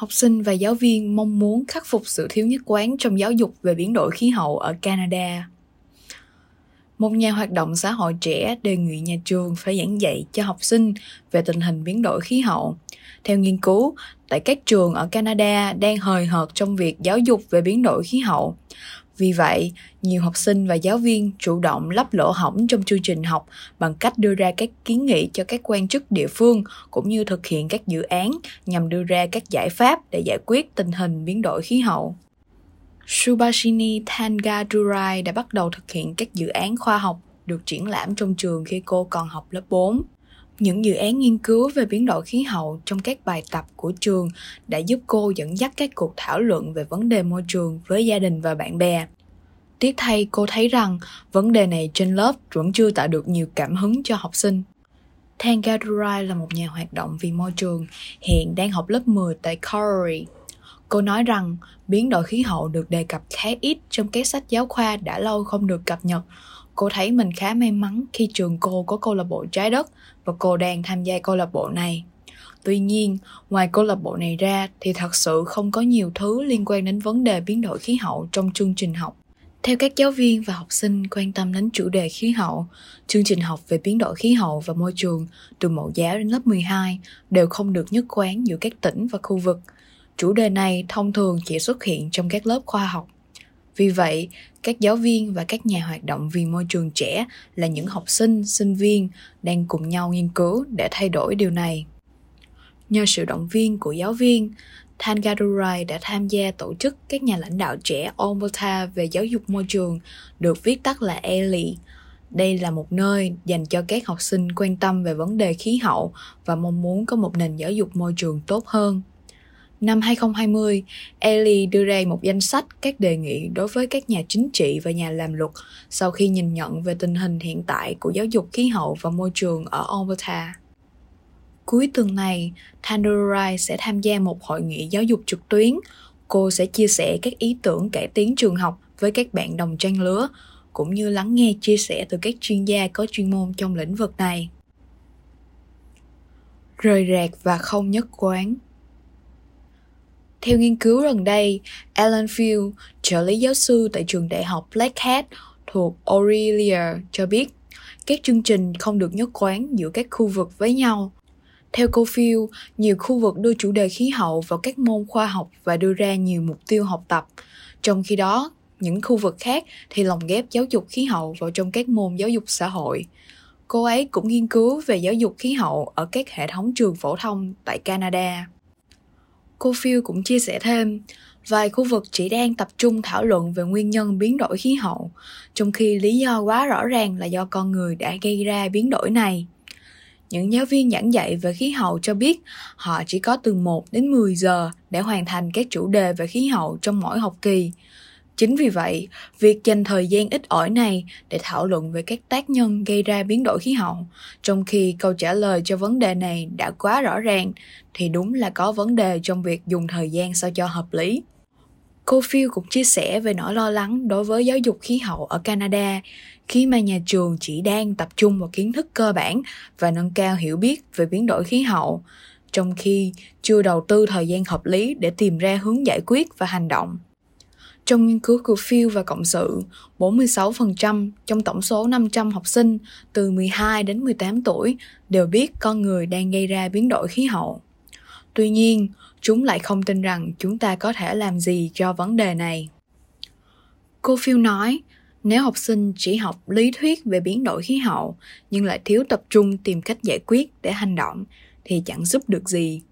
học sinh và giáo viên mong muốn khắc phục sự thiếu nhất quán trong giáo dục về biến đổi khí hậu ở Canada. Một nhà hoạt động xã hội trẻ đề nghị nhà trường phải giảng dạy cho học sinh về tình hình biến đổi khí hậu. Theo nghiên cứu, tại các trường ở Canada đang hời hợt trong việc giáo dục về biến đổi khí hậu. Vì vậy, nhiều học sinh và giáo viên chủ động lắp lỗ hỏng trong chương trình học bằng cách đưa ra các kiến nghị cho các quan chức địa phương cũng như thực hiện các dự án nhằm đưa ra các giải pháp để giải quyết tình hình biến đổi khí hậu. Subhashini Thangadurai đã bắt đầu thực hiện các dự án khoa học được triển lãm trong trường khi cô còn học lớp 4. Những dự án nghiên cứu về biến đổi khí hậu trong các bài tập của trường đã giúp cô dẫn dắt các cuộc thảo luận về vấn đề môi trường với gia đình và bạn bè. Tiếc thay cô thấy rằng vấn đề này trên lớp vẫn chưa tạo được nhiều cảm hứng cho học sinh. Tangadurai là một nhà hoạt động vì môi trường, hiện đang học lớp 10 tại Calgary. Cô nói rằng biến đổi khí hậu được đề cập khá ít trong các sách giáo khoa đã lâu không được cập nhật. Cô thấy mình khá may mắn khi trường cô có câu lạc bộ trái đất và cô đang tham gia câu lạc bộ này. Tuy nhiên, ngoài câu lạc bộ này ra thì thật sự không có nhiều thứ liên quan đến vấn đề biến đổi khí hậu trong chương trình học. Theo các giáo viên và học sinh quan tâm đến chủ đề khí hậu, chương trình học về biến đổi khí hậu và môi trường từ mẫu giáo đến lớp 12 đều không được nhất quán giữa các tỉnh và khu vực. Chủ đề này thông thường chỉ xuất hiện trong các lớp khoa học. Vì vậy, các giáo viên và các nhà hoạt động vì môi trường trẻ là những học sinh, sinh viên đang cùng nhau nghiên cứu để thay đổi điều này. Nhờ sự động viên của giáo viên, Thangadurai đã tham gia tổ chức các nhà lãnh đạo trẻ Omota về giáo dục môi trường, được viết tắt là ELI. Đây là một nơi dành cho các học sinh quan tâm về vấn đề khí hậu và mong muốn có một nền giáo dục môi trường tốt hơn. Năm 2020, Ellie đưa ra một danh sách các đề nghị đối với các nhà chính trị và nhà làm luật sau khi nhìn nhận về tình hình hiện tại của giáo dục khí hậu và môi trường ở Alberta. Cuối tuần này, Tandurai sẽ tham gia một hội nghị giáo dục trực tuyến. Cô sẽ chia sẻ các ý tưởng cải tiến trường học với các bạn đồng trang lứa, cũng như lắng nghe chia sẻ từ các chuyên gia có chuyên môn trong lĩnh vực này. Rời rạc và không nhất quán theo nghiên cứu gần đây, Alan Field, trợ lý giáo sư tại trường đại học Black Hat thuộc Aurelia cho biết các chương trình không được nhất quán giữa các khu vực với nhau. Theo cô Field, nhiều khu vực đưa chủ đề khí hậu vào các môn khoa học và đưa ra nhiều mục tiêu học tập. Trong khi đó, những khu vực khác thì lồng ghép giáo dục khí hậu vào trong các môn giáo dục xã hội. Cô ấy cũng nghiên cứu về giáo dục khí hậu ở các hệ thống trường phổ thông tại Canada. Cô Phil cũng chia sẻ thêm, vài khu vực chỉ đang tập trung thảo luận về nguyên nhân biến đổi khí hậu, trong khi lý do quá rõ ràng là do con người đã gây ra biến đổi này. Những giáo viên giảng dạy về khí hậu cho biết họ chỉ có từ 1 đến 10 giờ để hoàn thành các chủ đề về khí hậu trong mỗi học kỳ. Chính vì vậy, việc dành thời gian ít ỏi này để thảo luận về các tác nhân gây ra biến đổi khí hậu, trong khi câu trả lời cho vấn đề này đã quá rõ ràng, thì đúng là có vấn đề trong việc dùng thời gian sao cho hợp lý. Cô Phil cũng chia sẻ về nỗi lo lắng đối với giáo dục khí hậu ở Canada khi mà nhà trường chỉ đang tập trung vào kiến thức cơ bản và nâng cao hiểu biết về biến đổi khí hậu, trong khi chưa đầu tư thời gian hợp lý để tìm ra hướng giải quyết và hành động. Trong nghiên cứu của Phil và Cộng sự, 46% trong tổng số 500 học sinh từ 12 đến 18 tuổi đều biết con người đang gây ra biến đổi khí hậu. Tuy nhiên, chúng lại không tin rằng chúng ta có thể làm gì cho vấn đề này. Cô Phil nói, nếu học sinh chỉ học lý thuyết về biến đổi khí hậu nhưng lại thiếu tập trung tìm cách giải quyết để hành động thì chẳng giúp được gì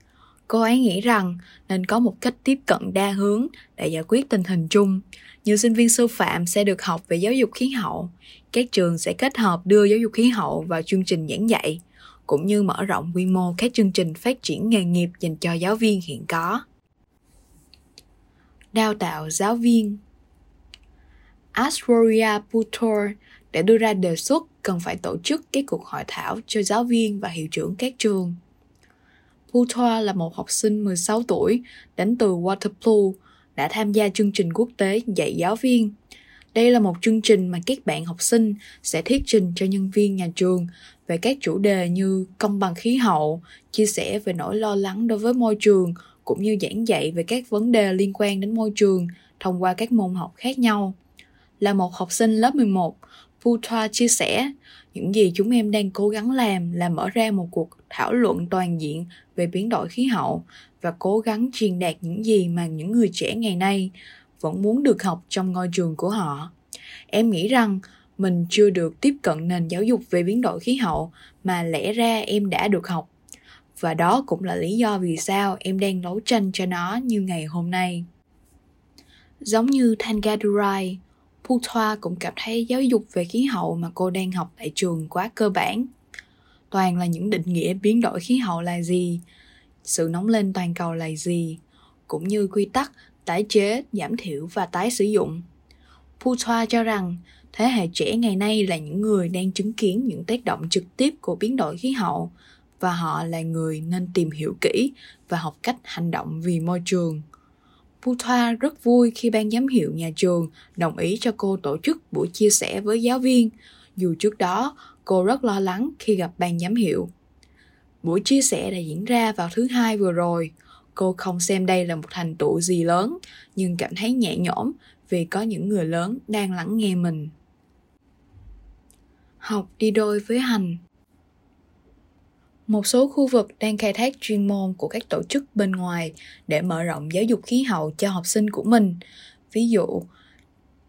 cô ấy nghĩ rằng nên có một cách tiếp cận đa hướng để giải quyết tình hình chung. Như sinh viên sư phạm sẽ được học về giáo dục khí hậu. Các trường sẽ kết hợp đưa giáo dục khí hậu vào chương trình giảng dạy, cũng như mở rộng quy mô các chương trình phát triển nghề nghiệp dành cho giáo viên hiện có. Đào tạo giáo viên. Ashwarya Putor đã đưa ra đề xuất cần phải tổ chức các cuộc hội thảo cho giáo viên và hiệu trưởng các trường. Putoa là một học sinh 16 tuổi đến từ Waterloo đã tham gia chương trình quốc tế dạy giáo viên. Đây là một chương trình mà các bạn học sinh sẽ thuyết trình cho nhân viên nhà trường về các chủ đề như công bằng khí hậu, chia sẻ về nỗi lo lắng đối với môi trường cũng như giảng dạy về các vấn đề liên quan đến môi trường thông qua các môn học khác nhau. Là một học sinh lớp 11, Futra chia sẻ, những gì chúng em đang cố gắng làm là mở ra một cuộc thảo luận toàn diện về biến đổi khí hậu và cố gắng truyền đạt những gì mà những người trẻ ngày nay vẫn muốn được học trong ngôi trường của họ. Em nghĩ rằng mình chưa được tiếp cận nền giáo dục về biến đổi khí hậu mà lẽ ra em đã được học. Và đó cũng là lý do vì sao em đang đấu tranh cho nó như ngày hôm nay. Giống như Tangadurai, Putoa cũng cảm thấy giáo dục về khí hậu mà cô đang học tại trường quá cơ bản. Toàn là những định nghĩa biến đổi khí hậu là gì, sự nóng lên toàn cầu là gì, cũng như quy tắc tái chế, giảm thiểu và tái sử dụng. Putoa cho rằng thế hệ trẻ ngày nay là những người đang chứng kiến những tác động trực tiếp của biến đổi khí hậu và họ là người nên tìm hiểu kỹ và học cách hành động vì môi trường. Putoa rất vui khi ban giám hiệu nhà trường đồng ý cho cô tổ chức buổi chia sẻ với giáo viên, dù trước đó cô rất lo lắng khi gặp ban giám hiệu. Buổi chia sẻ đã diễn ra vào thứ hai vừa rồi. Cô không xem đây là một thành tựu gì lớn, nhưng cảm thấy nhẹ nhõm vì có những người lớn đang lắng nghe mình. Học đi đôi với hành một số khu vực đang khai thác chuyên môn của các tổ chức bên ngoài để mở rộng giáo dục khí hậu cho học sinh của mình. Ví dụ,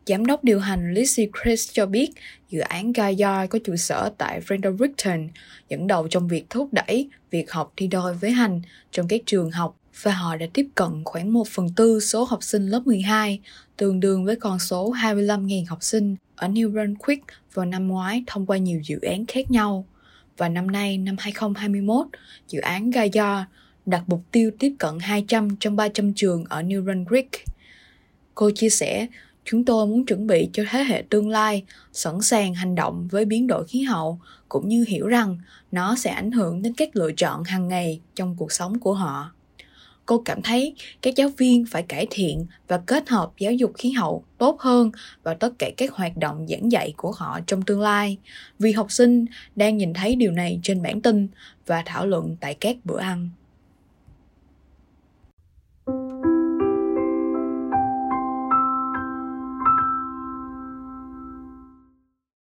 Giám đốc điều hành Lizzie Chris cho biết dự án Gaia có trụ sở tại Fredericton, dẫn đầu trong việc thúc đẩy việc học đi đôi với hành trong các trường học và họ đã tiếp cận khoảng 1 phần tư số học sinh lớp 12, tương đương với con số 25.000 học sinh ở New Brunswick vào năm ngoái thông qua nhiều dự án khác nhau. Và năm nay, năm 2021, dự án Gaia đặt mục tiêu tiếp cận 200 trong 300 trường ở New Brunswick. Cô chia sẻ, chúng tôi muốn chuẩn bị cho thế hệ tương lai sẵn sàng hành động với biến đổi khí hậu cũng như hiểu rằng nó sẽ ảnh hưởng đến các lựa chọn hàng ngày trong cuộc sống của họ cô cảm thấy các giáo viên phải cải thiện và kết hợp giáo dục khí hậu tốt hơn vào tất cả các hoạt động giảng dạy của họ trong tương lai. Vì học sinh đang nhìn thấy điều này trên bản tin và thảo luận tại các bữa ăn.